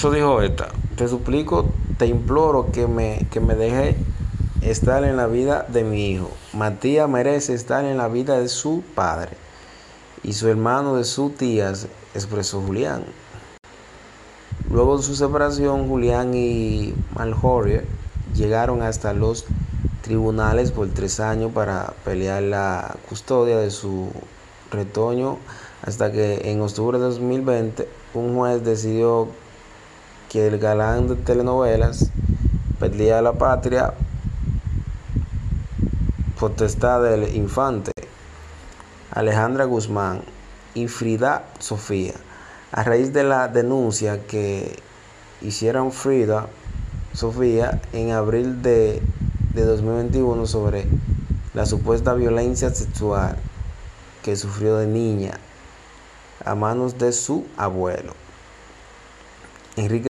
Eso dijo esta, te suplico, te imploro que me, que me deje estar en la vida de mi hijo. Matías merece estar en la vida de su padre y su hermano de su tía, expresó Julián. Luego de su separación, Julián y Malhorier llegaron hasta los tribunales por tres años para pelear la custodia de su retoño hasta que en octubre de 2020 un juez decidió que el galán de telenovelas perdía la patria potestad del infante Alejandra Guzmán y Frida Sofía a raíz de la denuncia que hicieron Frida Sofía en abril de, de 2021 sobre la supuesta violencia sexual que sufrió de niña a manos de su abuelo. Enrique